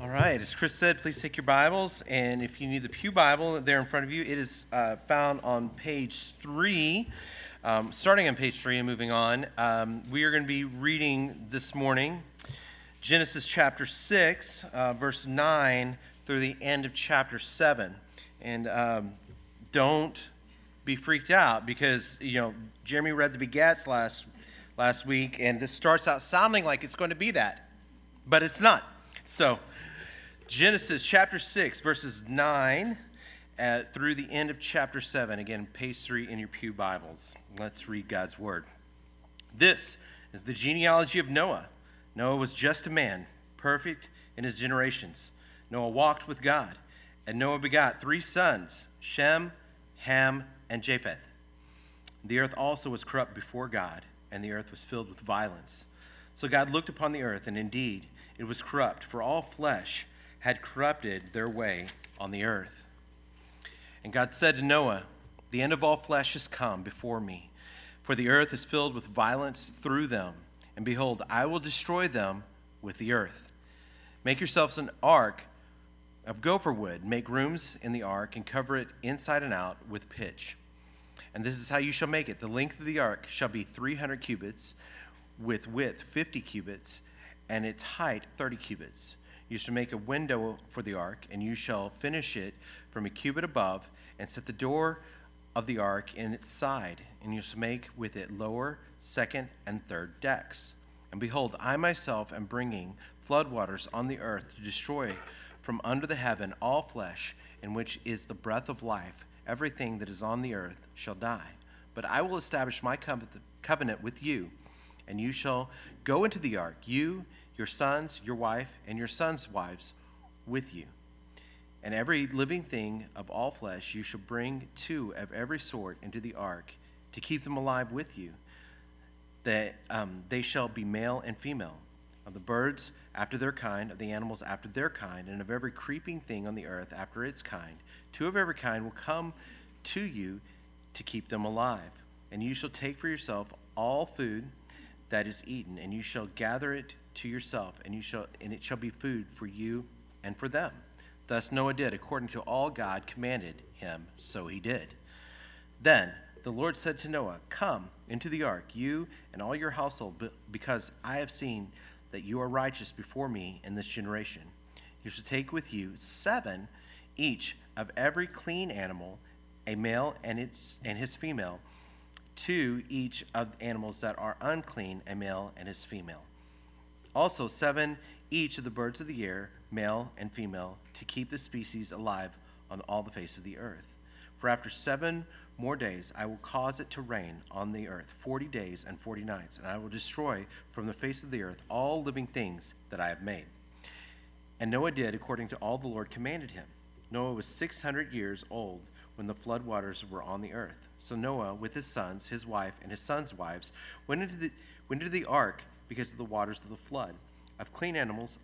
All right, as Chris said, please take your Bibles, and if you need the Pew Bible there in front of you, it is uh, found on page three. Um, starting on page three and moving on, um, we are going to be reading this morning Genesis chapter six, uh, verse nine through the end of chapter seven. And um, don't be freaked out because you know Jeremy read the begats last last week, and this starts out sounding like it's going to be that, but it's not. So, Genesis chapter 6, verses 9 uh, through the end of chapter 7. Again, page 3 in your Pew Bibles. Let's read God's word. This is the genealogy of Noah. Noah was just a man, perfect in his generations. Noah walked with God, and Noah begot three sons Shem, Ham, and Japheth. The earth also was corrupt before God, and the earth was filled with violence. So God looked upon the earth, and indeed it was corrupt, for all flesh had corrupted their way on the earth. And God said to Noah, The end of all flesh is come before me, for the earth is filled with violence through them. And behold, I will destroy them with the earth. Make yourselves an ark of gopher wood. Make rooms in the ark and cover it inside and out with pitch. And this is how you shall make it. The length of the ark shall be 300 cubits, with width 50 cubits, and its height 30 cubits. You shall make a window for the ark, and you shall finish it from a cubit above, and set the door of the ark in its side, and you shall make with it lower, second, and third decks. And behold, I myself am bringing floodwaters on the earth to destroy from under the heaven all flesh, in which is the breath of life. Everything that is on the earth shall die. But I will establish my covenant with you, and you shall go into the ark, you your sons, your wife, and your sons' wives with you. And every living thing of all flesh you shall bring two of every sort into the ark to keep them alive with you. That um, they shall be male and female, of the birds after their kind, of the animals after their kind, and of every creeping thing on the earth after its kind. Two of every kind will come to you to keep them alive. And you shall take for yourself all food that is eaten, and you shall gather it to yourself, and you shall and it shall be food for you and for them. Thus Noah did according to all God commanded him, so he did. Then the Lord said to Noah, Come into the ark, you and all your household, because I have seen that you are righteous before me in this generation. You shall take with you seven each of every clean animal, a male and its and his female, two each of animals that are unclean, a male and his female also, seven each of the birds of the air, male and female, to keep the species alive on all the face of the earth. For after seven more days I will cause it to rain on the earth forty days and forty nights, and I will destroy from the face of the earth all living things that I have made. And Noah did according to all the Lord commanded him. Noah was six hundred years old when the flood waters were on the earth. So Noah, with his sons, his wife, and his sons' wives, went into the, went into the ark because of the waters of the flood, of clean animals,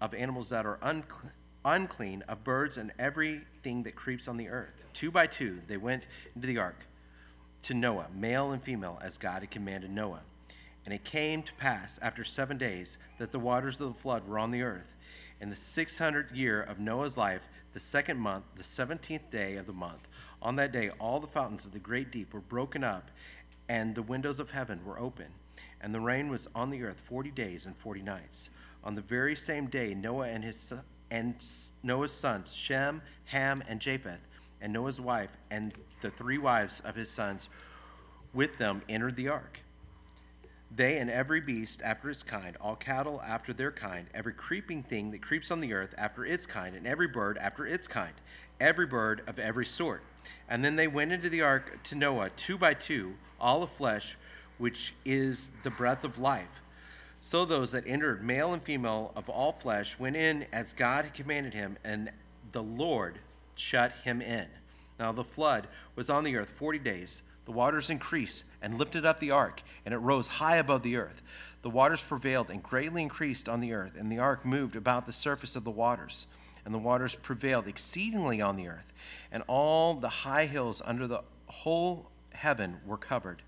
of animals that are unclean unclean, of birds and everything that creeps on the earth. Two by two they went into the ark to Noah, male and female, as God had commanded Noah. And it came to pass after seven days that the waters of the flood were on the earth. In the six hundredth year of Noah's life, the second month, the seventeenth day of the month, on that day all the fountains of the great deep were broken up, and the windows of heaven were open and the rain was on the earth 40 days and 40 nights. On the very same day, Noah and his and Noah's sons, Shem, Ham, and Japheth, and Noah's wife, and the three wives of his sons with them entered the ark. They and every beast after its kind, all cattle after their kind, every creeping thing that creeps on the earth after its kind, and every bird after its kind, every bird of every sort. And then they went into the ark to Noah, two by two, all of flesh which is the breath of life. So those that entered, male and female of all flesh, went in as God had commanded him, and the Lord shut him in. Now the flood was on the earth forty days. The waters increased and lifted up the ark, and it rose high above the earth. The waters prevailed and greatly increased on the earth, and the ark moved about the surface of the waters. And the waters prevailed exceedingly on the earth, and all the high hills under the whole heaven were covered.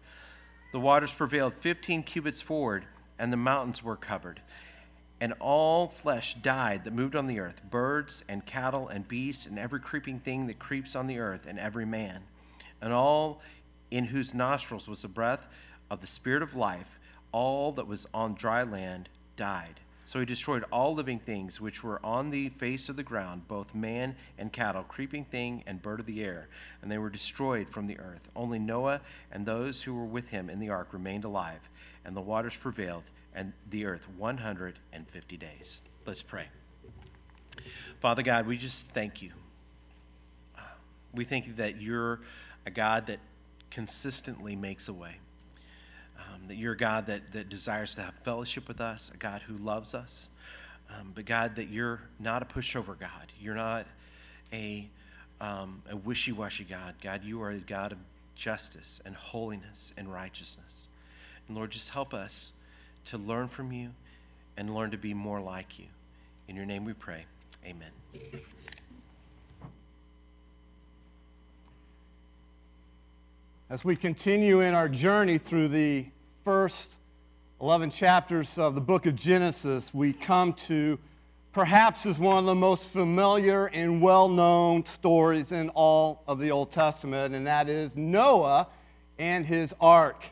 The waters prevailed 15 cubits forward, and the mountains were covered. And all flesh died that moved on the earth birds and cattle and beasts and every creeping thing that creeps on the earth and every man. And all in whose nostrils was the breath of the Spirit of life, all that was on dry land died. So he destroyed all living things which were on the face of the ground, both man and cattle, creeping thing and bird of the air, and they were destroyed from the earth. Only Noah and those who were with him in the ark remained alive, and the waters prevailed and the earth 150 days. Let's pray. Father God, we just thank you. We thank you that you're a God that consistently makes a way. Um, that you're a God that, that desires to have fellowship with us, a God who loves us. Um, but God, that you're not a pushover God. You're not a, um, a wishy washy God. God, you are a God of justice and holiness and righteousness. And Lord, just help us to learn from you and learn to be more like you. In your name we pray. Amen. As we continue in our journey through the first 11 chapters of the book of Genesis, we come to perhaps is one of the most familiar and well known stories in all of the Old Testament, and that is Noah and his ark.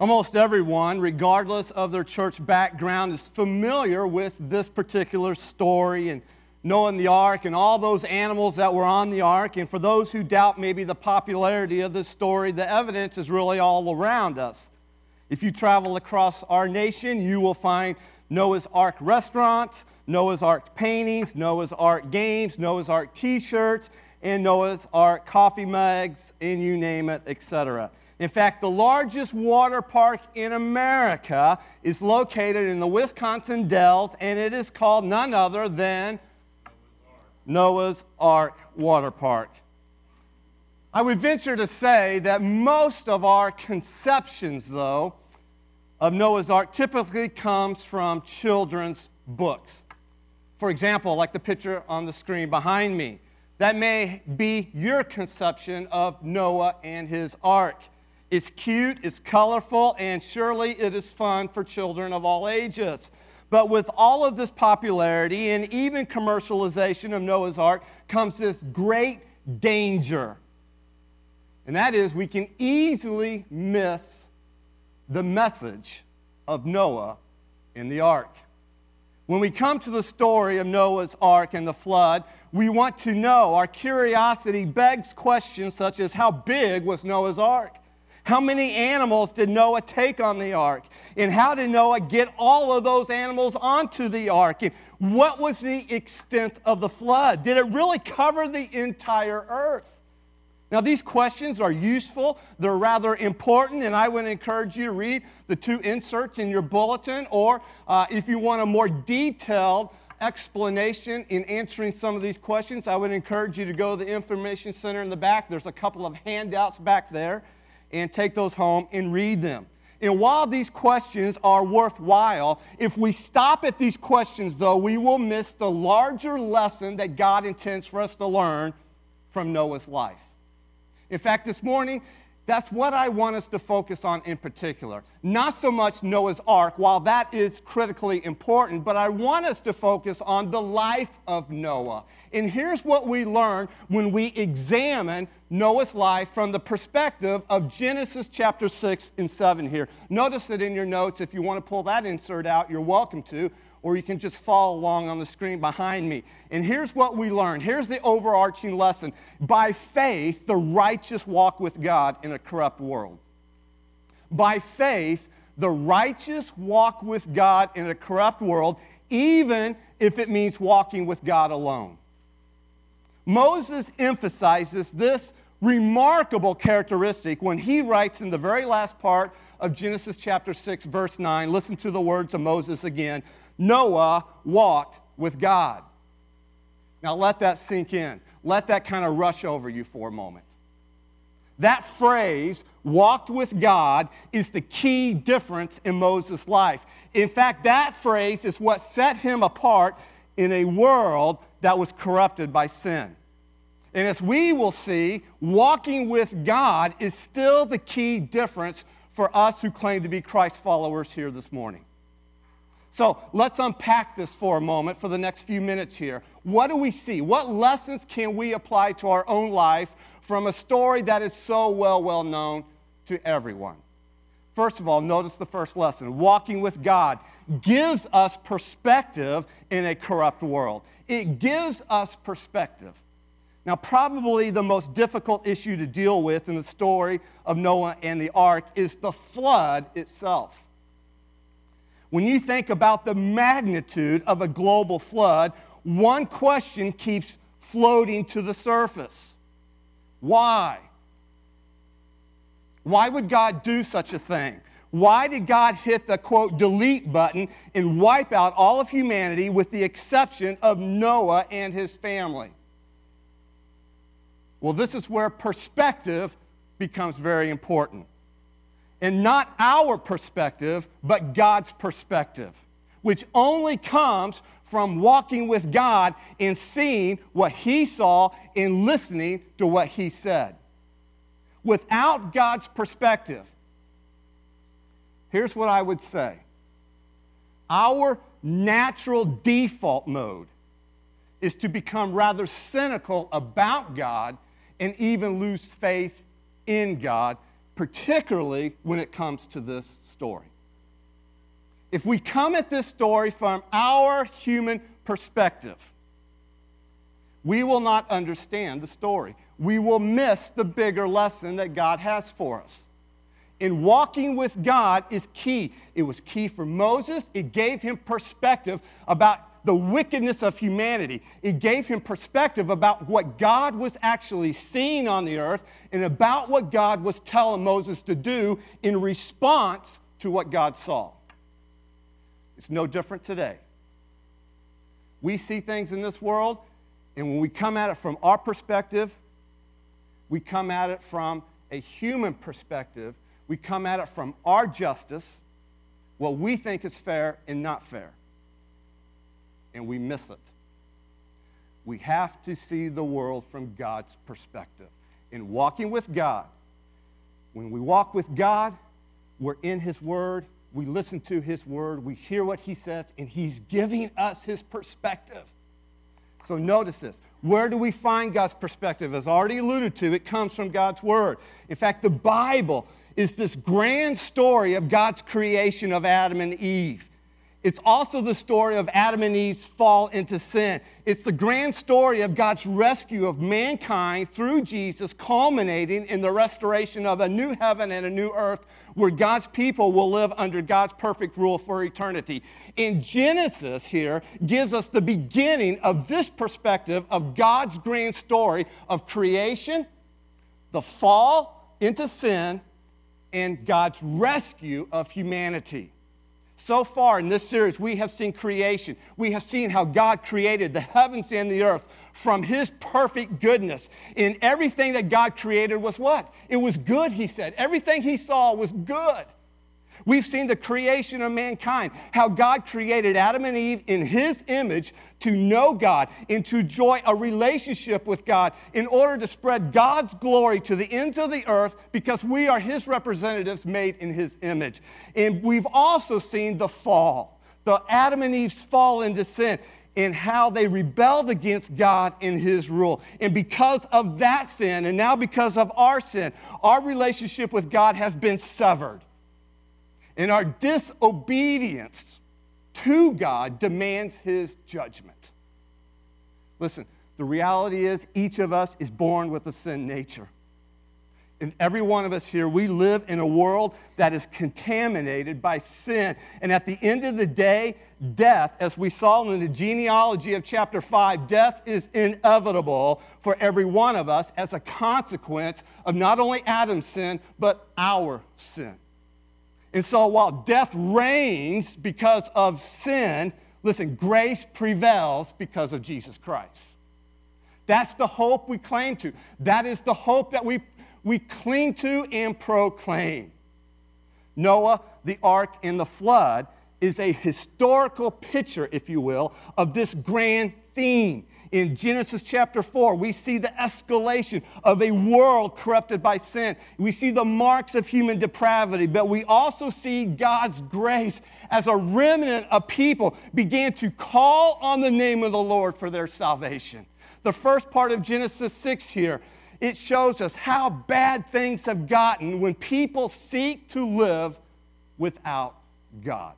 Almost everyone, regardless of their church background, is familiar with this particular story and Noah and the ark and all those animals that were on the ark. And for those who doubt maybe the popularity of this story, the evidence is really all around us. If you travel across our nation, you will find Noah's Ark restaurants, Noah's Ark paintings, Noah's Ark games, Noah's Ark t shirts, and Noah's Ark coffee mugs, and you name it, etc. In fact, the largest water park in America is located in the Wisconsin Dells, and it is called none other than Noah's Ark Water Park. I would venture to say that most of our conceptions, though, of Noah's Ark typically comes from children's books. For example, like the picture on the screen behind me, that may be your conception of Noah and his ark. It's cute, it's colorful, and surely it is fun for children of all ages. But with all of this popularity and even commercialization of Noah's Ark comes this great danger. And that is, we can easily miss the message of Noah in the ark. When we come to the story of Noah's ark and the flood, we want to know. Our curiosity begs questions such as how big was Noah's ark? How many animals did Noah take on the ark? And how did Noah get all of those animals onto the ark? And what was the extent of the flood? Did it really cover the entire earth? Now, these questions are useful, they're rather important, and I would encourage you to read the two inserts in your bulletin, or uh, if you want a more detailed explanation in answering some of these questions, I would encourage you to go to the Information Center in the back. There's a couple of handouts back there and take those home and read them. And while these questions are worthwhile, if we stop at these questions, though, we will miss the larger lesson that God intends for us to learn from Noah's life. In fact, this morning, that's what I want us to focus on in particular. Not so much Noah's Ark, while that is critically important, but I want us to focus on the life of Noah. And here's what we learn when we examine Noah's life from the perspective of Genesis chapter 6 and 7 here. Notice it in your notes. If you want to pull that insert out, you're welcome to or you can just follow along on the screen behind me. And here's what we learn. Here's the overarching lesson. By faith, the righteous walk with God in a corrupt world. By faith, the righteous walk with God in a corrupt world, even if it means walking with God alone. Moses emphasizes this remarkable characteristic when he writes in the very last part of Genesis chapter 6, verse 9. Listen to the words of Moses again. Noah walked with God. Now let that sink in. Let that kind of rush over you for a moment. That phrase, walked with God, is the key difference in Moses' life. In fact, that phrase is what set him apart in a world that was corrupted by sin. And as we will see, walking with God is still the key difference for us who claim to be Christ followers here this morning. So let's unpack this for a moment for the next few minutes here. What do we see? What lessons can we apply to our own life from a story that is so well, well known to everyone? First of all, notice the first lesson walking with God gives us perspective in a corrupt world. It gives us perspective. Now, probably the most difficult issue to deal with in the story of Noah and the ark is the flood itself. When you think about the magnitude of a global flood, one question keeps floating to the surface Why? Why would God do such a thing? Why did God hit the quote delete button and wipe out all of humanity with the exception of Noah and his family? Well, this is where perspective becomes very important. And not our perspective, but God's perspective, which only comes from walking with God and seeing what He saw and listening to what He said. Without God's perspective, here's what I would say our natural default mode is to become rather cynical about God and even lose faith in God, particularly when it comes to this story. If we come at this story from our human perspective, we will not understand the story. We will miss the bigger lesson that God has for us. In walking with God is key. It was key for Moses. It gave him perspective about the wickedness of humanity. It gave him perspective about what God was actually seeing on the earth and about what God was telling Moses to do in response to what God saw. It's no different today. We see things in this world, and when we come at it from our perspective, we come at it from a human perspective. We come at it from our justice, what we think is fair and not fair and we miss it. We have to see the world from God's perspective. In walking with God, when we walk with God, we're in His Word, we listen to His Word, we hear what He says, and He's giving us His perspective. So notice this. Where do we find God's perspective? As already alluded to, it comes from God's Word. In fact, the Bible is this grand story of God's creation of Adam and Eve. It's also the story of Adam and Eve's fall into sin. It's the grand story of God's rescue of mankind through Jesus, culminating in the restoration of a new heaven and a new earth where God's people will live under God's perfect rule for eternity. In Genesis, here, gives us the beginning of this perspective of God's grand story of creation, the fall into sin, and God's rescue of humanity. So far in this series, we have seen creation. We have seen how God created the heavens and the earth from His perfect goodness. In everything that God created was what? It was good, He said. Everything He saw was good. We've seen the creation of mankind, how God created Adam and Eve in His image to know God and to enjoy a relationship with God in order to spread God's glory to the ends of the earth because we are His representatives made in His image. And we've also seen the fall, the Adam and Eve's fall into sin and how they rebelled against God in His rule. And because of that sin, and now because of our sin, our relationship with God has been severed. And our disobedience to God demands his judgment. Listen, the reality is each of us is born with a sin nature. And every one of us here, we live in a world that is contaminated by sin. And at the end of the day, death, as we saw in the genealogy of chapter 5, death is inevitable for every one of us as a consequence of not only Adam's sin, but our sin. And so while death reigns because of sin, listen, grace prevails because of Jesus Christ. That's the hope we claim to. That is the hope that we, we cling to and proclaim. Noah, the ark, and the flood is a historical picture, if you will, of this grand theme. In Genesis chapter 4, we see the escalation of a world corrupted by sin. We see the marks of human depravity, but we also see God's grace as a remnant of people began to call on the name of the Lord for their salvation. The first part of Genesis 6 here, it shows us how bad things have gotten when people seek to live without God,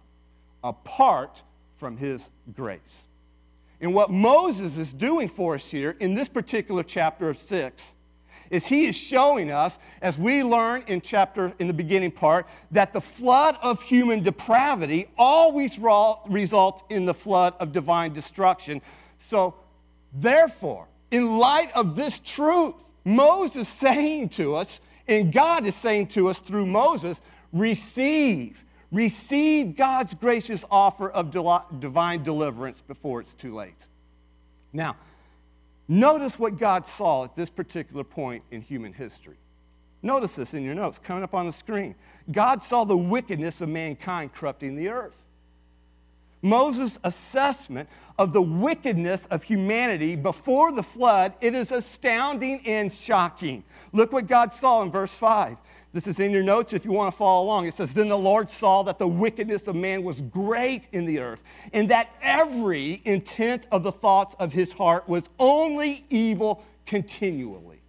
apart from His grace. And what Moses is doing for us here in this particular chapter of 6 is he is showing us, as we learn in chapter in the beginning part, that the flood of human depravity always results in the flood of divine destruction. So, therefore, in light of this truth, Moses saying to us, and God is saying to us through Moses, receive, receive God's gracious offer of divine deliverance before it's too late. Now, Notice what God saw at this particular point in human history. Notice this in your notes, coming up on the screen. God saw the wickedness of mankind corrupting the earth. Moses' assessment of the wickedness of humanity before the flood, it is astounding and shocking. Look what God saw in verse 5. This is in your notes if you want to follow along. It says, Then the Lord saw that the wickedness of man was great in the earth, and that every intent of the thoughts of his heart was only evil continually.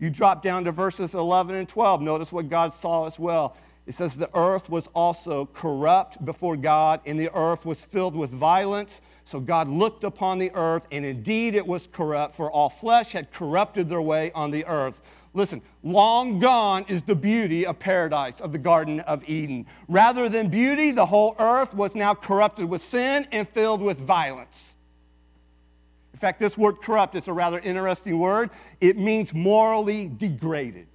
You drop down to verses 11 and 12. Notice what God saw as well. It says, The earth was also corrupt before God, and the earth was filled with violence. So God looked upon the earth, and indeed it was corrupt, for all flesh had corrupted their way on the earth. Listen, long gone is the beauty of paradise, of the Garden of Eden. Rather than beauty, the whole earth was now corrupted with sin and filled with violence. In fact, this word corrupt is a rather interesting word. It means morally degraded,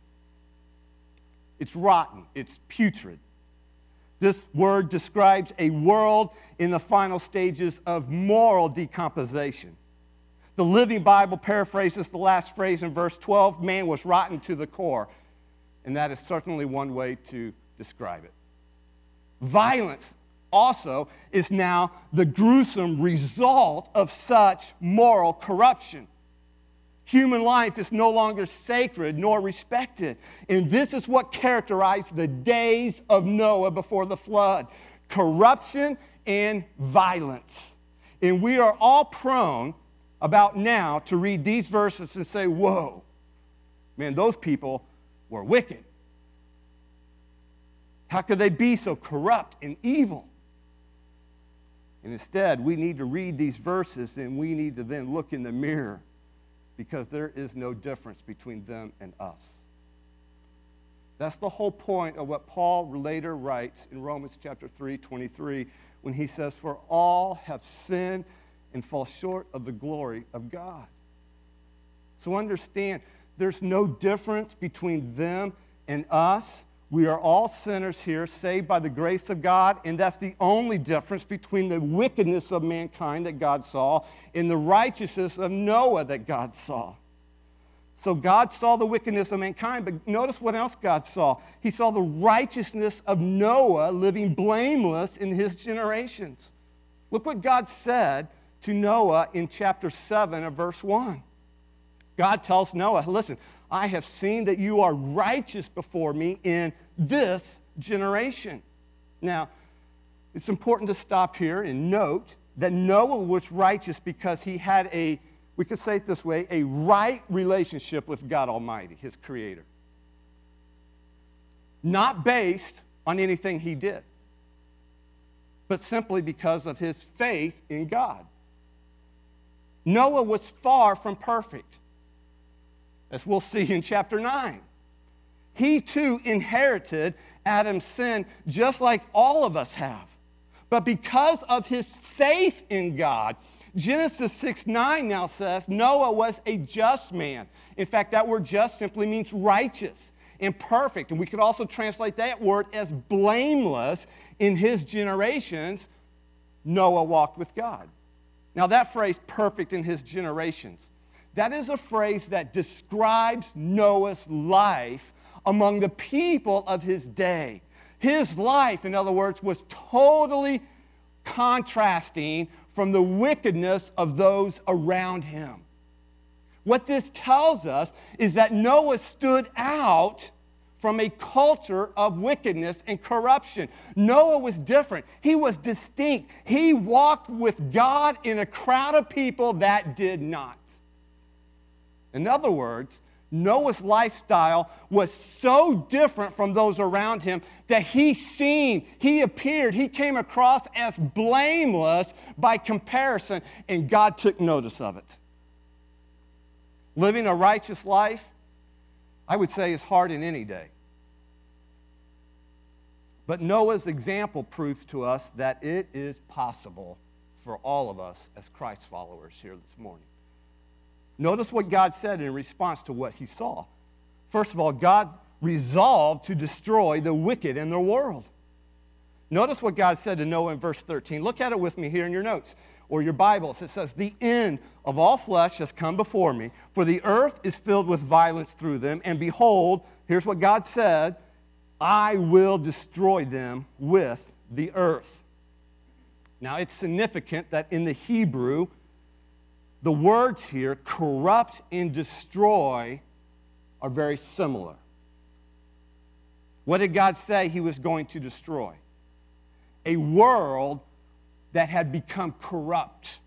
it's rotten, it's putrid. This word describes a world in the final stages of moral decomposition. The Living Bible paraphrases the last phrase in verse 12 man was rotten to the core. And that is certainly one way to describe it. Violence also is now the gruesome result of such moral corruption. Human life is no longer sacred nor respected. And this is what characterized the days of Noah before the flood corruption and violence. And we are all prone about now to read these verses and say, whoa, man, those people were wicked. How could they be so corrupt and evil? And instead, we need to read these verses and we need to then look in the mirror because there is no difference between them and us. That's the whole point of what Paul later writes in Romans chapter 3, 23, when he says, For all have sinned and fall short of the glory of God. So understand, there's no difference between them and us. We are all sinners here, saved by the grace of God, and that's the only difference between the wickedness of mankind that God saw and the righteousness of Noah that God saw. So God saw the wickedness of mankind, but notice what else God saw. He saw the righteousness of Noah living blameless in his generations. Look what God said to Noah in chapter 7 of verse 1. God tells Noah, Listen, I have seen that you are righteous before me in this generation. Now, it's important to stop here and note that Noah was righteous because he had a, we could say it this way, a right relationship with God Almighty, his creator. Not based on anything he did, but simply because of his faith in God. Noah was far from perfect, as we'll see in chapter 9. He too inherited Adam's sin just like all of us have. But because of his faith in God, Genesis 6 9 now says Noah was a just man. In fact, that word just simply means righteous and perfect. And we could also translate that word as blameless. In his generations, Noah walked with God. Now, that phrase, perfect in his generations, that is a phrase that describes Noah's life among the people of his day. His life, in other words, was totally contrasting from the wickedness of those around him. What this tells us is that Noah stood out from a culture of wickedness and corruption. Noah was different. He was distinct. He walked with God in a crowd of people that did not. In other words, Noah's lifestyle was so different from those around him that he seemed, he appeared, he came across as blameless by comparison, and God took notice of it. Living a righteous life, I would say, is hard in any day. But Noah's example proves to us that it is possible for all of us as Christ followers here this morning. Notice what God said in response to what he saw. First of all, God resolved to destroy the wicked in the world. Notice what God said to Noah in verse 13. Look at it with me here in your notes or your Bibles. It says, The end of all flesh has come before me, for the earth is filled with violence through them. And behold, here's what God said I will destroy them with the earth. Now, it's significant that in the Hebrew, the words here, corrupt and destroy, are very similar. What did God say he was going to destroy? A world that had become corrupt.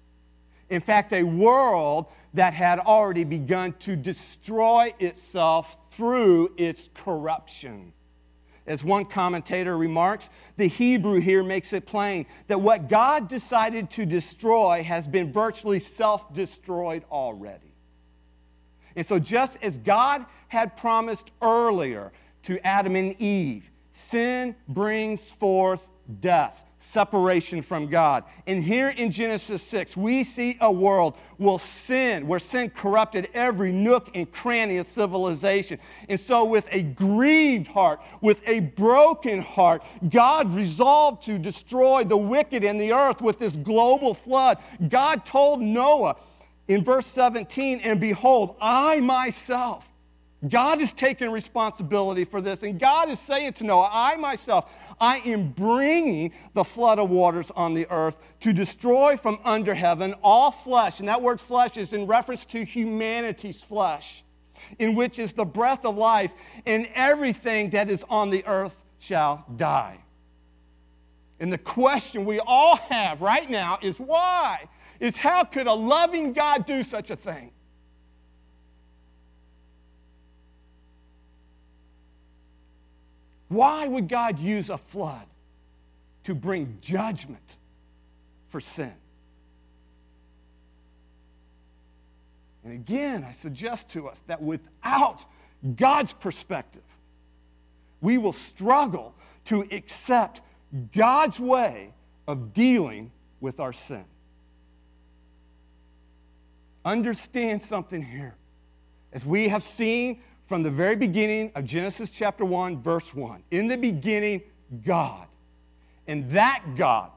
In fact, a world that had already begun to destroy itself through its corruption. As one commentator remarks, the Hebrew here makes it plain that what God decided to destroy has been virtually self destroyed already. And so, just as God had promised earlier to Adam and Eve, sin brings forth death separation from God. And here in Genesis 6, we see a world where sin, where sin corrupted every nook and cranny of civilization. And so, with a grieved heart, with a broken heart, God resolved to destroy the wicked in the earth with this global flood. God told Noah in verse 17, And behold, I myself, God is taking responsibility for this, and God is saying to Noah, I myself, I am bringing the flood of waters on the earth to destroy from under heaven all flesh. And that word flesh is in reference to humanity's flesh, in which is the breath of life, and everything that is on the earth shall die. And the question we all have right now is why? Is how could a loving God do such a thing? Why would God use a flood to bring judgment for sin? And again, I suggest to us that without God's perspective, we will struggle to accept God's way of dealing with our sin. Understand something here. As we have seen from the very beginning of Genesis chapter 1, verse 1. In the beginning, God. And that God,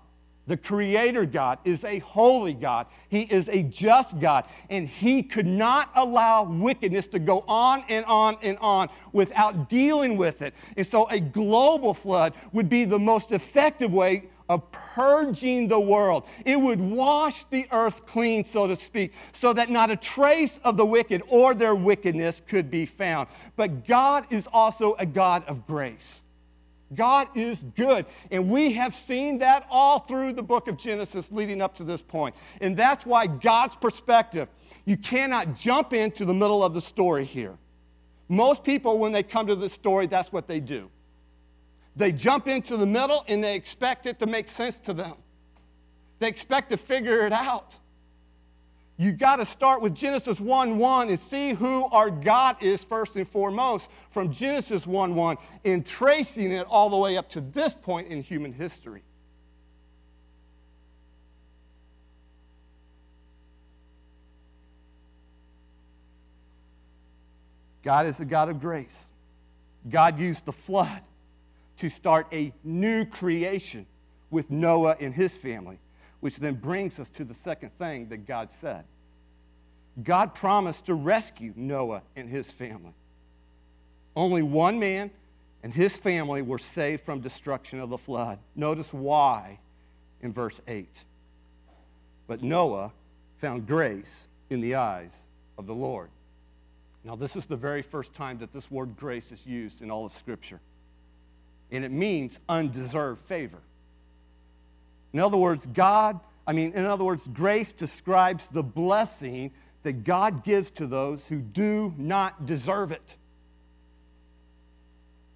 the Creator God, is a holy God. He is a just God. And He could not allow wickedness to go on and on and on without dealing with it. And so a global flood would be the most effective way of purging the world. It would wash the earth clean, so to speak, so that not a trace of the wicked or their wickedness could be found. But God is also a God of grace. God is good. And we have seen that all through the book of Genesis leading up to this point. And that's why God's perspective, you cannot jump into the middle of the story here. Most people, when they come to this story, that's what they do. They jump into the middle and they expect it to make sense to them. They expect to figure it out. You got to start with Genesis 1 1 and see who our God is first and foremost from Genesis 1 1 and tracing it all the way up to this point in human history. God is the God of grace. God used the flood to start a new creation with Noah and his family, which then brings us to the second thing that God said. God promised to rescue Noah and his family. Only one man and his family were saved from destruction of the flood. Notice why in verse 8. but Noah found grace in the eyes of the Lord. Now, this is the very first time that this word grace is used in all of Scripture. And it means undeserved favor. In other words, God, I mean, in other words, grace describes the blessing that God gives to those who do not deserve it.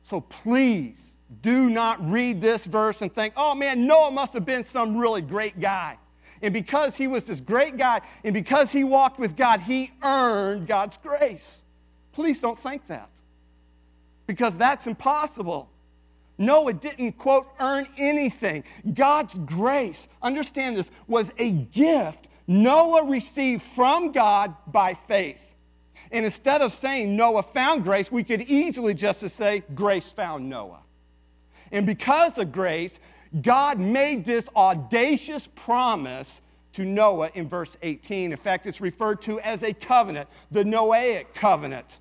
So please do not read this verse and think, oh man, Noah must have been some really great guy. And because he was this great guy, and because he walked with God, he earned God's grace. Please don't think that. Because that's impossible. Noah didn't, quote, earn anything. God's grace, understand this, was a gift Noah received from God by faith. And instead of saying Noah found grace, we could easily just say grace found Noah. And because of grace, God made this audacious promise to Noah in verse 18. In fact, it's referred to as a covenant, the Noahic covenant.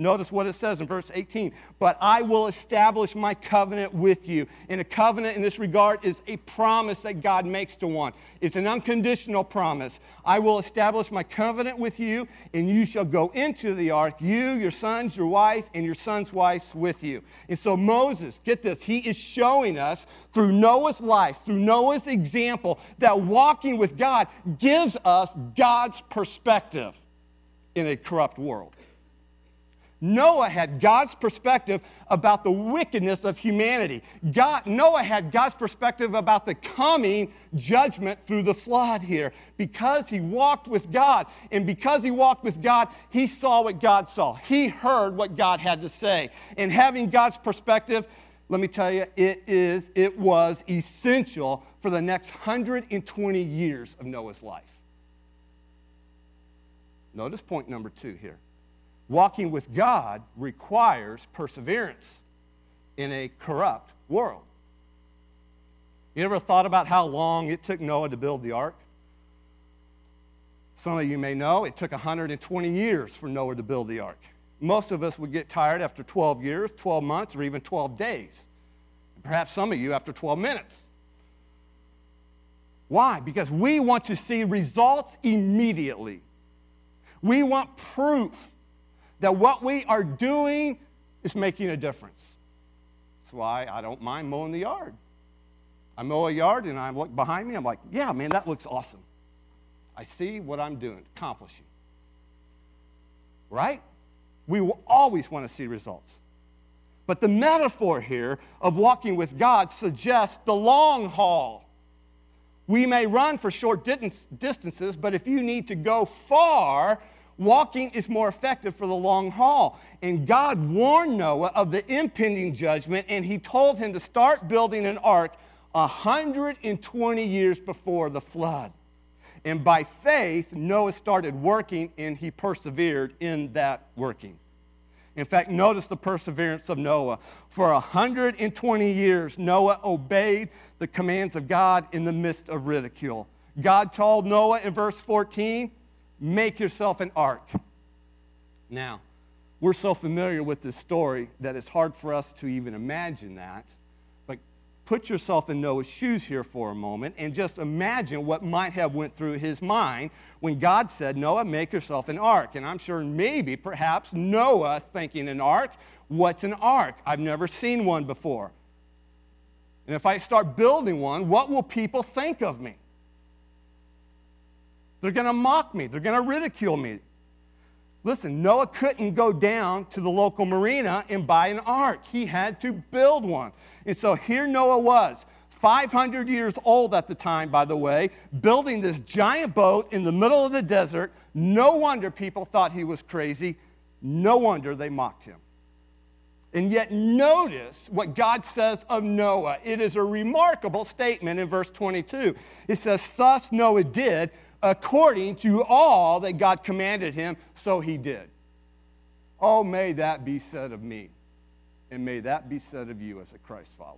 Notice what it says in verse 18. But I will establish my covenant with you. And a covenant in this regard is a promise that God makes to one, it's an unconditional promise. I will establish my covenant with you, and you shall go into the ark, you, your sons, your wife, and your sons' wives with you. And so Moses, get this, he is showing us through Noah's life, through Noah's example, that walking with God gives us God's perspective in a corrupt world. Noah had God's perspective about the wickedness of humanity. God, Noah had God's perspective about the coming judgment through the flood here. Because he walked with God, and because he walked with God, he saw what God saw. He heard what God had to say. And having God's perspective, let me tell you, it is, it was essential for the next 120 years of Noah's life. Notice point number two here. Walking with God requires perseverance in a corrupt world. You ever thought about how long it took Noah to build the ark? Some of you may know it took 120 years for Noah to build the ark. Most of us would get tired after 12 years, 12 months, or even 12 days. Perhaps some of you after 12 minutes. Why? Because we want to see results immediately. We want proof that what we are doing is making a difference. That's why I don't mind mowing the yard. I mow a yard and I look behind me, I'm like, yeah, man, that looks awesome. I see what I'm doing, accomplishing. Right? We will always want to see results. But the metaphor here of walking with God suggests the long haul. We may run for short distances, but if you need to go far, Walking is more effective for the long haul. And God warned Noah of the impending judgment, and he told him to start building an ark 120 years before the flood. And by faith, Noah started working and he persevered in that working. In fact, notice the perseverance of Noah. For 120 years, Noah obeyed the commands of God in the midst of ridicule. God told Noah in verse 14, Make yourself an ark. Now, we're so familiar with this story that it's hard for us to even imagine that. But put yourself in Noah's shoes here for a moment and just imagine what might have went through his mind when God said, Noah, make yourself an ark. And I'm sure maybe, perhaps, Noah thinking an ark, what's an ark? I've never seen one before. And if I start building one, what will people think of me? They're going to mock me. They're going to ridicule me. Listen, Noah couldn't go down to the local marina and buy an ark. He had to build one. And so here Noah was, 500 years old at the time, by the way, building this giant boat in the middle of the desert. No wonder people thought he was crazy. No wonder they mocked him. And yet, notice what God says of Noah. It is a remarkable statement in verse 22. It says, Thus Noah did according to all that God commanded him, so he did. Oh, may that be said of me, and may that be said of you as a Christ follower.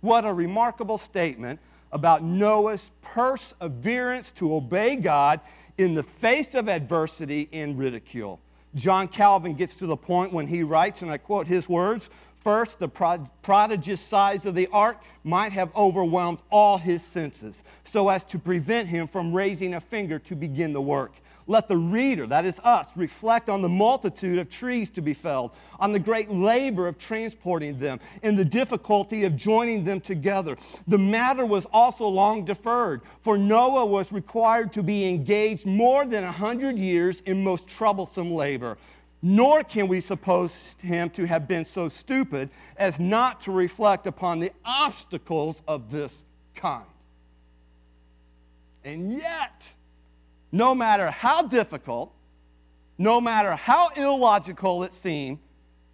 What a remarkable statement about Noah's perseverance to obey God in the face of adversity and ridicule. John Calvin gets to the point when he writes, and I quote his words First, the prodigious size of the ark might have overwhelmed all his senses, so as to prevent him from raising a finger to begin the work. Let the reader, that is us, reflect on the multitude of trees to be felled, on the great labor of transporting them, and the difficulty of joining them together. The matter was also long deferred, for Noah was required to be engaged more than a hundred years in most troublesome labor. Nor can we suppose him to have been so stupid as not to reflect upon the obstacles of this kind. And yet, no matter how difficult, no matter how illogical it seemed,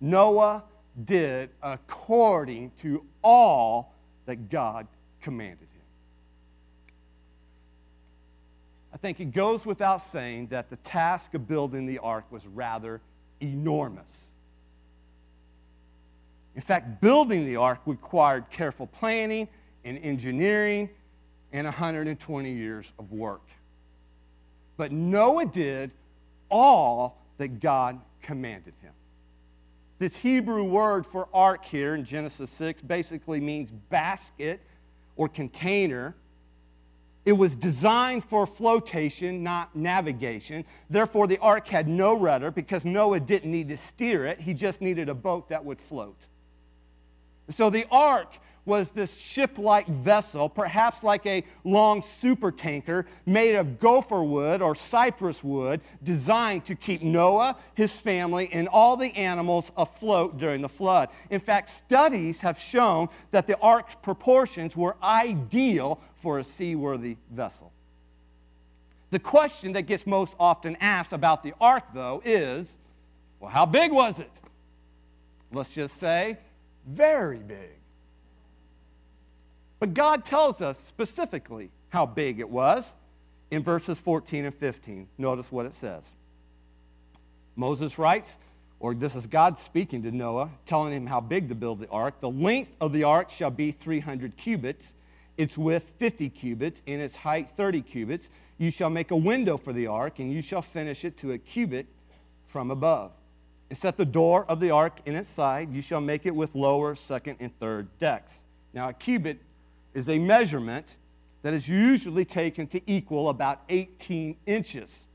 Noah did according to all that God commanded him. I think it goes without saying that the task of building the ark was rather enormous. In fact, building the ark required careful planning and engineering and 120 years of work. But Noah did all that God commanded him. This Hebrew word for ark here in Genesis 6 basically means basket or container. It was designed for flotation, not navigation. Therefore, the ark had no rudder because Noah didn't need to steer it, he just needed a boat that would float. So the ark was this ship like vessel, perhaps like a long super tanker made of gopher wood or cypress wood, designed to keep Noah, his family, and all the animals afloat during the flood. In fact, studies have shown that the ark's proportions were ideal for a seaworthy vessel. The question that gets most often asked about the ark, though, is well, how big was it? Let's just say, very big. But God tells us specifically how big it was in verses 14 and 15. Notice what it says. Moses writes, or this is God speaking to Noah, telling him how big to build the ark. The length of the ark shall be 300 cubits, its width 50 cubits, and its height 30 cubits. You shall make a window for the ark, and you shall finish it to a cubit from above. And set the door of the ark in its side. You shall make it with lower, second, and third decks. Now, a cubit is a measurement that is usually taken to equal about 18 inches.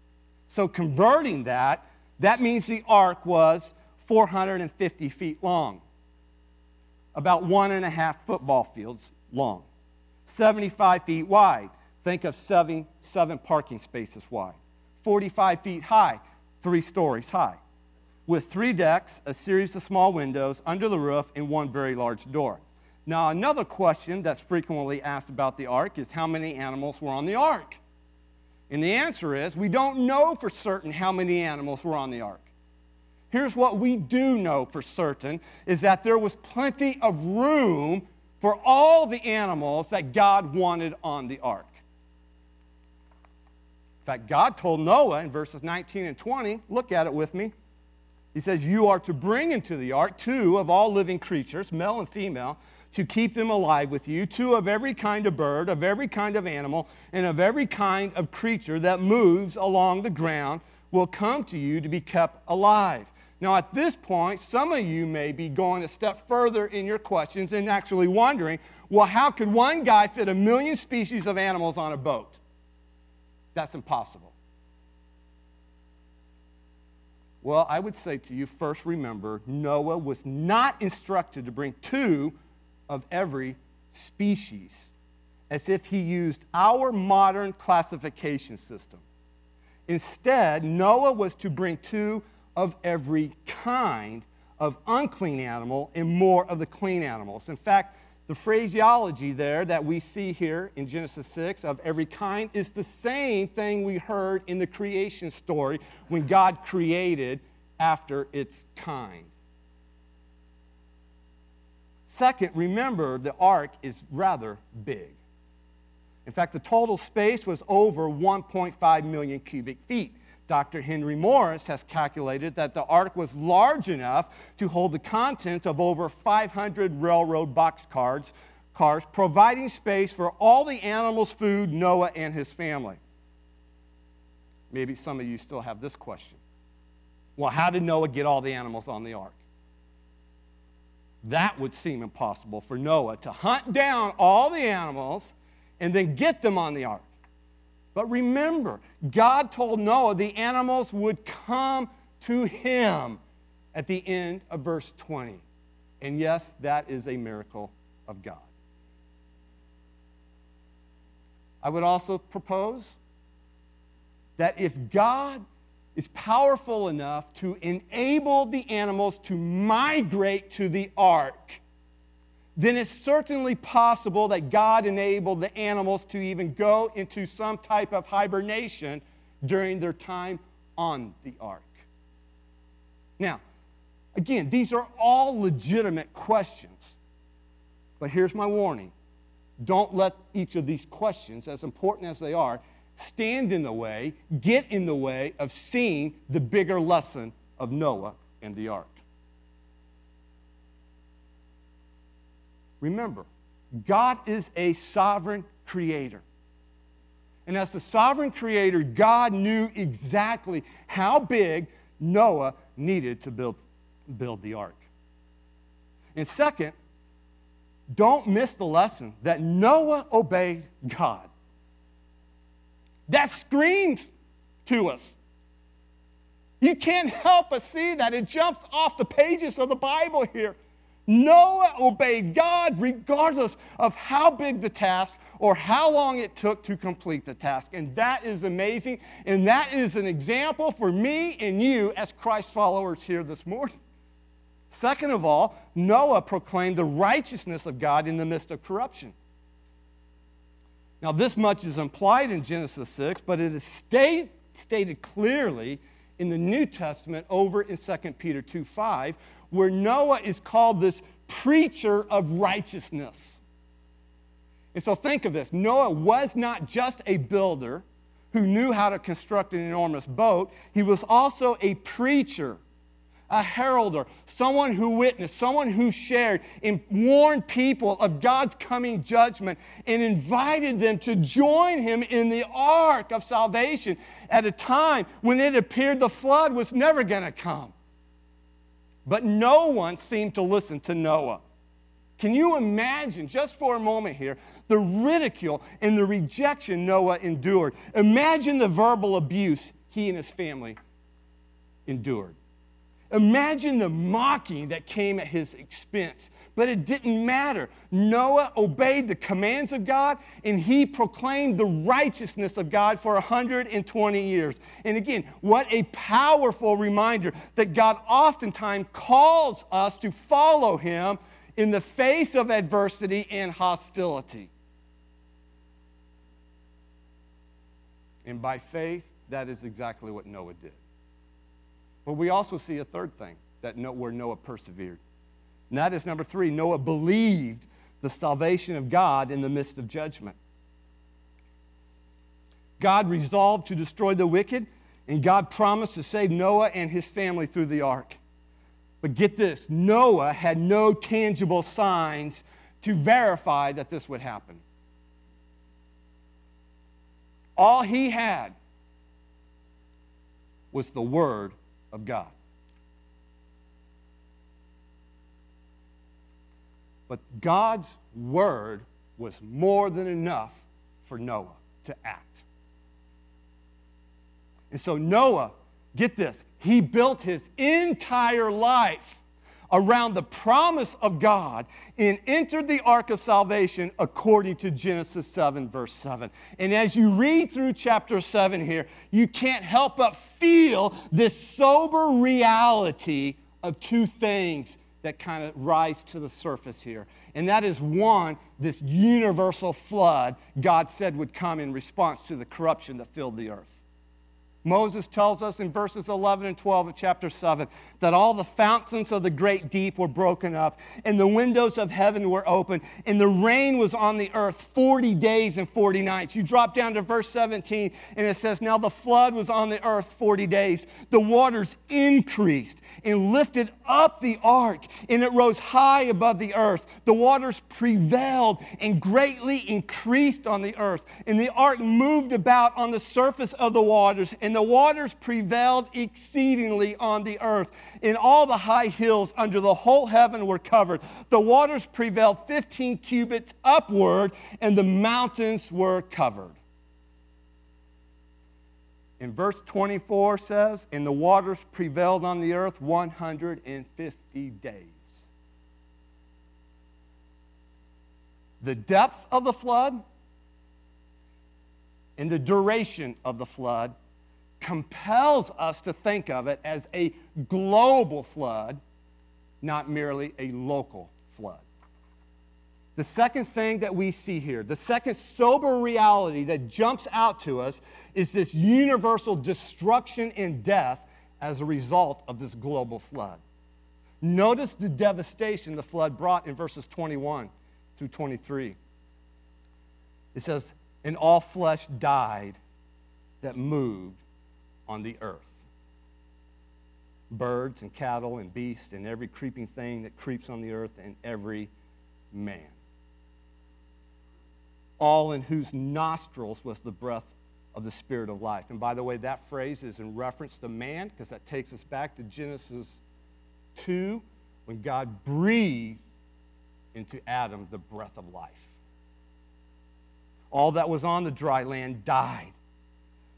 So, converting that, that means the ark was 450 feet long, about one and a half football fields long, 75 feet wide. Think of seven, seven parking spaces wide, 45 feet high, three stories high, with three decks, a series of small windows under the roof, and one very large door. Now, another question that's frequently asked about the ark is how many animals were on the ark? And the answer is we don't know for certain how many animals were on the ark. Here's what we do know for certain is that there was plenty of room for all the animals that God wanted on the ark. In fact, God told Noah in verses 19 and 20, look at it with me. He says, You are to bring into the ark two of all living creatures, male and female, to keep them alive with you, two of every kind of bird, of every kind of animal, and of every kind of creature that moves along the ground will come to you to be kept alive. Now, at this point, some of you may be going a step further in your questions and actually wondering well, how could one guy fit a million species of animals on a boat? That's impossible. Well, I would say to you first remember, Noah was not instructed to bring two of every species, as if he used our modern classification system. Instead, Noah was to bring two of every kind of unclean animal and more of the clean animals. In fact, the phraseology there that we see here in Genesis 6 of every kind is the same thing we heard in the creation story when God created after its kind. Second, remember the ark is rather big. In fact, the total space was over 1.5 million cubic feet. Dr. Henry Morris has calculated that the ark was large enough to hold the contents of over 500 railroad boxcars, cars, providing space for all the animals' food, Noah and his family. Maybe some of you still have this question. Well, how did Noah get all the animals on the ark? That would seem impossible for Noah to hunt down all the animals and then get them on the ark. But remember, God told Noah the animals would come to him at the end of verse 20. And yes, that is a miracle of God. I would also propose that if God is powerful enough to enable the animals to migrate to the ark, then it's certainly possible that God enabled the animals to even go into some type of hibernation during their time on the ark. Now, again, these are all legitimate questions. But here's my warning don't let each of these questions, as important as they are, stand in the way, get in the way of seeing the bigger lesson of Noah and the ark. Remember, God is a sovereign creator. And as the sovereign creator, God knew exactly how big Noah needed to build, build the ark. And second, don't miss the lesson that Noah obeyed God. That screams to us. You can't help but see that. It jumps off the pages of the Bible here. Noah obeyed God regardless of how big the task or how long it took to complete the task. And that is amazing. And that is an example for me and you as Christ followers here this morning. Second of all, Noah proclaimed the righteousness of God in the midst of corruption. Now, this much is implied in Genesis 6, but it is state, stated clearly in the New Testament over in 2 Peter 2 5, where Noah is called this preacher of righteousness. And so think of this Noah was not just a builder who knew how to construct an enormous boat, he was also a preacher a heralder, someone who witnessed, someone who shared and warned people of God's coming judgment and invited them to join him in the ark of salvation at a time when it appeared the flood was never going to come. But no one seemed to listen to Noah. Can you imagine, just for a moment here, the ridicule and the rejection Noah endured? Imagine the verbal abuse he and his family endured. Imagine the mocking that came at his expense. But it didn't matter. Noah obeyed the commands of God and he proclaimed the righteousness of God for 120 years. And again, what a powerful reminder that God oftentimes calls us to follow him in the face of adversity and hostility. And by faith, that is exactly what Noah did. But we also see a third thing that where Noah persevered. And that is number three Noah believed the salvation of God in the midst of judgment. God resolved to destroy the wicked, and God promised to save Noah and his family through the ark. But get this Noah had no tangible signs to verify that this would happen. All he had was the word of God. But God's word was more than enough for Noah to act. And so Noah, get this, he built his entire life around the promise of God and entered the ark of salvation according to Genesis 7, verse 7. And as you read through chapter 7 here, you can't help but feel this sober reality of two things that kind of rise to the surface here. And that is one, this universal flood God said would come in response to the corruption that filled the earth. Moses tells us in verses 11 and 12 of chapter 7 that all the fountains of the great deep were broken up, and the windows of heaven were open, and the rain was on the earth 40 days and 40 nights. You drop down to verse 17, and it says, Now the flood was on the earth 40 days. The waters increased and lifted up the ark, and it rose high above the earth. The waters prevailed and greatly increased on the earth, and the ark moved about on the surface of the waters. And the waters prevailed exceedingly on the earth. And all the high hills under the whole heaven were covered. The waters prevailed 15 cubits upward, and the mountains were covered. In verse 24 says, And the waters prevailed on the earth 150 days. The depth of the flood and the duration of the flood compels us to think of it as a global flood, not merely a local flood. The second thing that we see here, the second sober reality that jumps out to us, is this universal destruction and death as a result of this global flood. Notice the devastation the flood brought in verses 21 through 23. It says, And all flesh died that moved on the earth birds and cattle and beasts and every creeping thing that creeps on the earth and every man all in whose nostrils was the breath of the Spirit of life. And by the way, that phrase is in reference to man because that takes us back to Genesis 2 when God breathed into Adam the breath of life. All that was on the dry land died.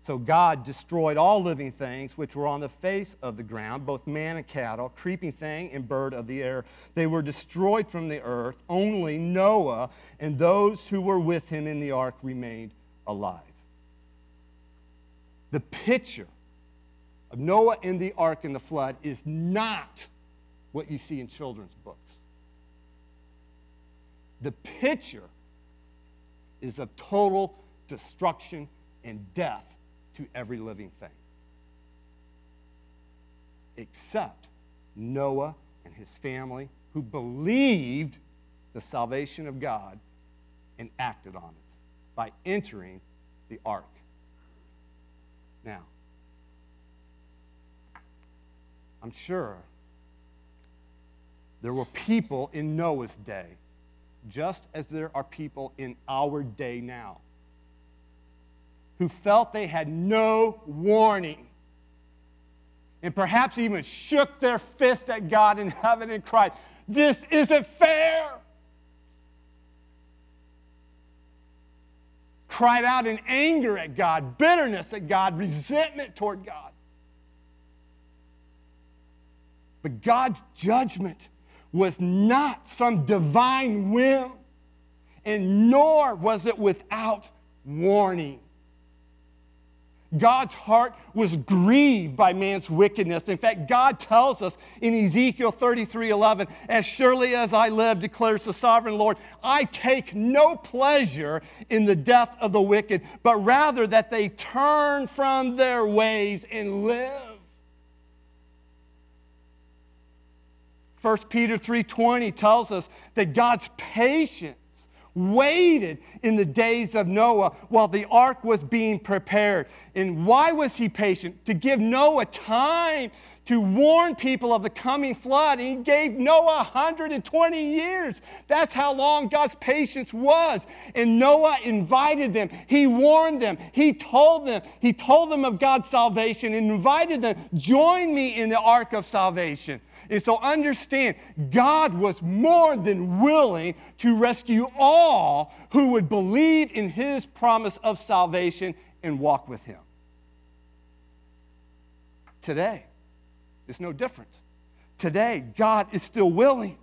So God destroyed all living things which were on the face of the ground, both man and cattle, creeping thing and bird of the air. They were destroyed from the earth. Only Noah and those who were with him in the ark remained alive. The picture of Noah in the ark in the flood is not what you see in children's books. The picture is of total destruction and death to every living thing. Except Noah and his family, who believed the salvation of God and acted on it by entering the ark. Now, I'm sure there were people in Noah's day, just as there are people in our day now who felt they had no warning and perhaps even shook their fist at God in heaven and cried, This isn't fair. Cried out in anger at God, bitterness at God, resentment toward God. But God's judgment was not some divine whim, and nor was it without warning. God's heart was grieved by man's wickedness. In fact, God tells us in Ezekiel 33 11, as surely as I live, declares the sovereign Lord, I take no pleasure in the death of the wicked, but rather that they turn from their ways and live. 1 Peter 3:20 tells us that God's patience waited in the days of Noah while the ark was being prepared. And why was he patient? To give Noah time to warn people of the coming flood. And he gave Noah 120 years. That's how long God's patience was. And Noah invited them. He warned them. He told them. He told them of God's salvation and invited them, join me in the ark of salvation. And so understand, God was more than willing to rescue all who would believe in his promise of salvation and walk with him. Today, it's no different. Today, God is still willing.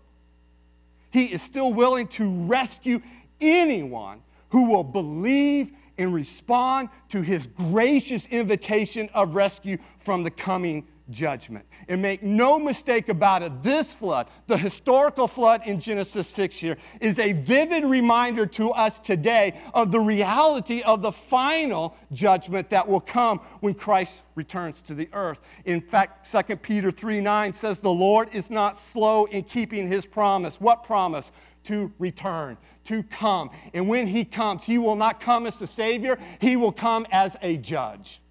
He is still willing to rescue anyone who will believe and respond to his gracious invitation of rescue from the coming judgment. And make no mistake about it, this flood, the historical flood in Genesis 6 here, is a vivid reminder to us today of the reality of the final judgment that will come when Christ returns to the earth. In fact, 2 Peter 3 9 says, The Lord is not slow in keeping his promise. What promise? To return, to come. And when he comes, he will not come as the Savior, he will come as a judge.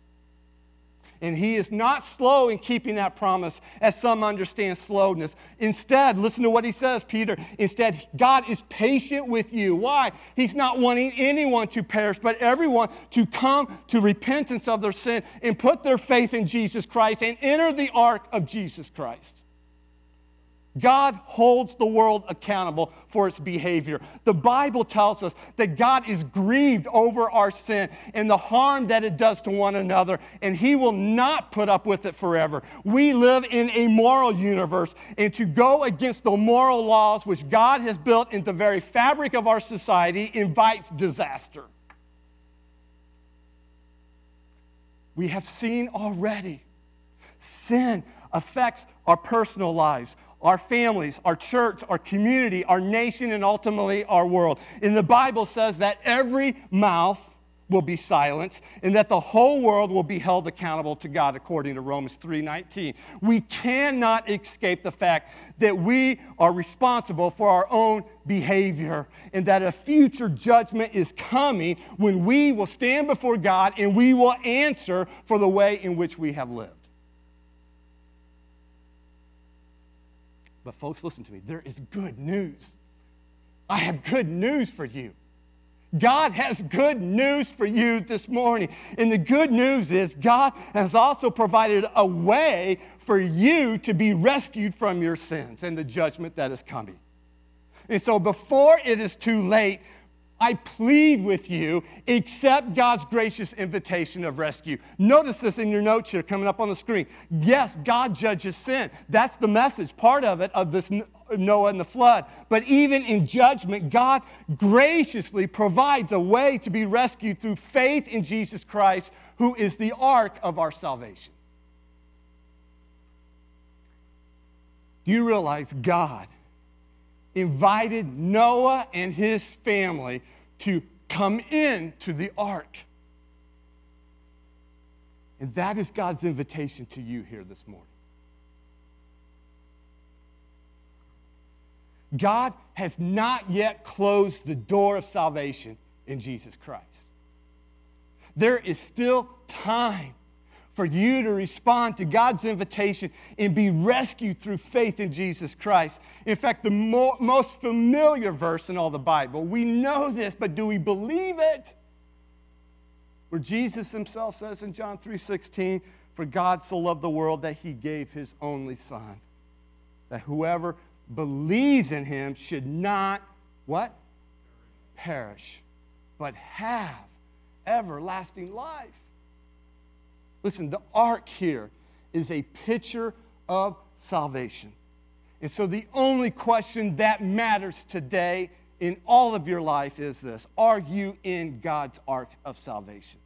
And he is not slow in keeping that promise, as some understand slowness. Instead, listen to what he says, Peter. Instead, God is patient with you. Why? He's not wanting anyone to perish, but everyone to come to repentance of their sin and put their faith in Jesus Christ and enter the ark of Jesus Christ. God holds the world accountable for its behavior. The Bible tells us that God is grieved over our sin and the harm that it does to one another, and He will not put up with it forever. We live in a moral universe, and to go against the moral laws which God has built into the very fabric of our society invites disaster. We have seen already sin affects our personal lives our families, our church, our community, our nation, and ultimately our world. And the Bible says that every mouth will be silenced and that the whole world will be held accountable to God according to Romans 3:19. We cannot escape the fact that we are responsible for our own behavior and that a future judgment is coming when we will stand before God and we will answer for the way in which we have lived. But, folks, listen to me. There is good news. I have good news for you. God has good news for you this morning. And the good news is, God has also provided a way for you to be rescued from your sins and the judgment that is coming. And so, before it is too late, I plead with you, accept God's gracious invitation of rescue. Notice this in your notes here coming up on the screen. Yes, God judges sin. That's the message, part of it, of this Noah and the flood. But even in judgment, God graciously provides a way to be rescued through faith in Jesus Christ, who is the ark of our salvation. Do you realize God invited Noah and his family to come in to the ark. And that is God's invitation to you here this morning. God has not yet closed the door of salvation in Jesus Christ. There is still time for you to respond to God's invitation and be rescued through faith in Jesus Christ. In fact, the mo- most familiar verse in all the Bible, we know this, but do we believe it? Where Jesus himself says in John 3:16, "For God so loved the world that he gave his only son, that whoever believes in him should not what? Perish, but have everlasting life." Listen, the ark here is a picture of salvation. And so the only question that matters today in all of your life is this Are you in God's ark of salvation?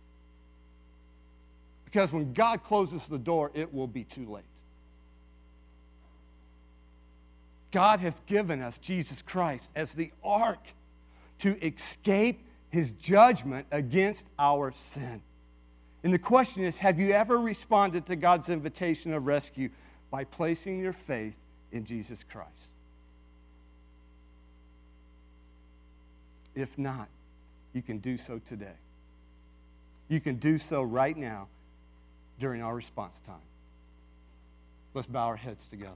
Because when God closes the door, it will be too late. God has given us Jesus Christ as the ark to escape his judgment against our sin. And the question is have you ever responded to God's invitation of rescue by placing your faith in Jesus Christ? If not, you can do so today. You can do so right now during our response time. Let's bow our heads together.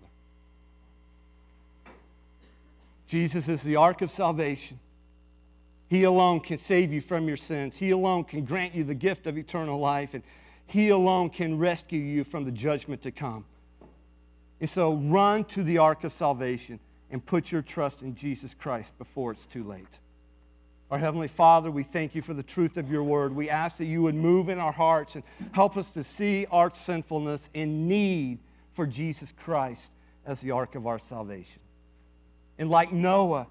Jesus is the ark of salvation. He alone can save you from your sins. He alone can grant you the gift of eternal life, and He alone can rescue you from the judgment to come. And so run to the ark of salvation and put your trust in Jesus Christ before it's too late. Our Heavenly Father, we thank you for the truth of your word. We ask that you would move in our hearts and help us to see our sinfulness and need for Jesus Christ as the ark of our salvation. And like Noah,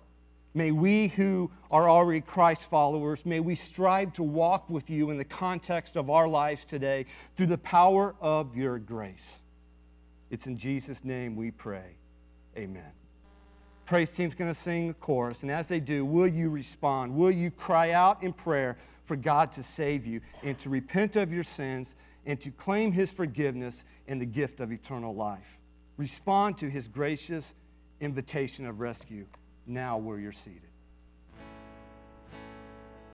May we who are already Christ followers, may we strive to walk with you in the context of our lives today through the power of your grace. It's in Jesus' name we pray. Amen. Praise team's going to sing the chorus, and as they do, will you respond? Will you cry out in prayer for God to save you and to repent of your sins and to claim his forgiveness and the gift of eternal life? Respond to his gracious invitation of rescue now where you're seated.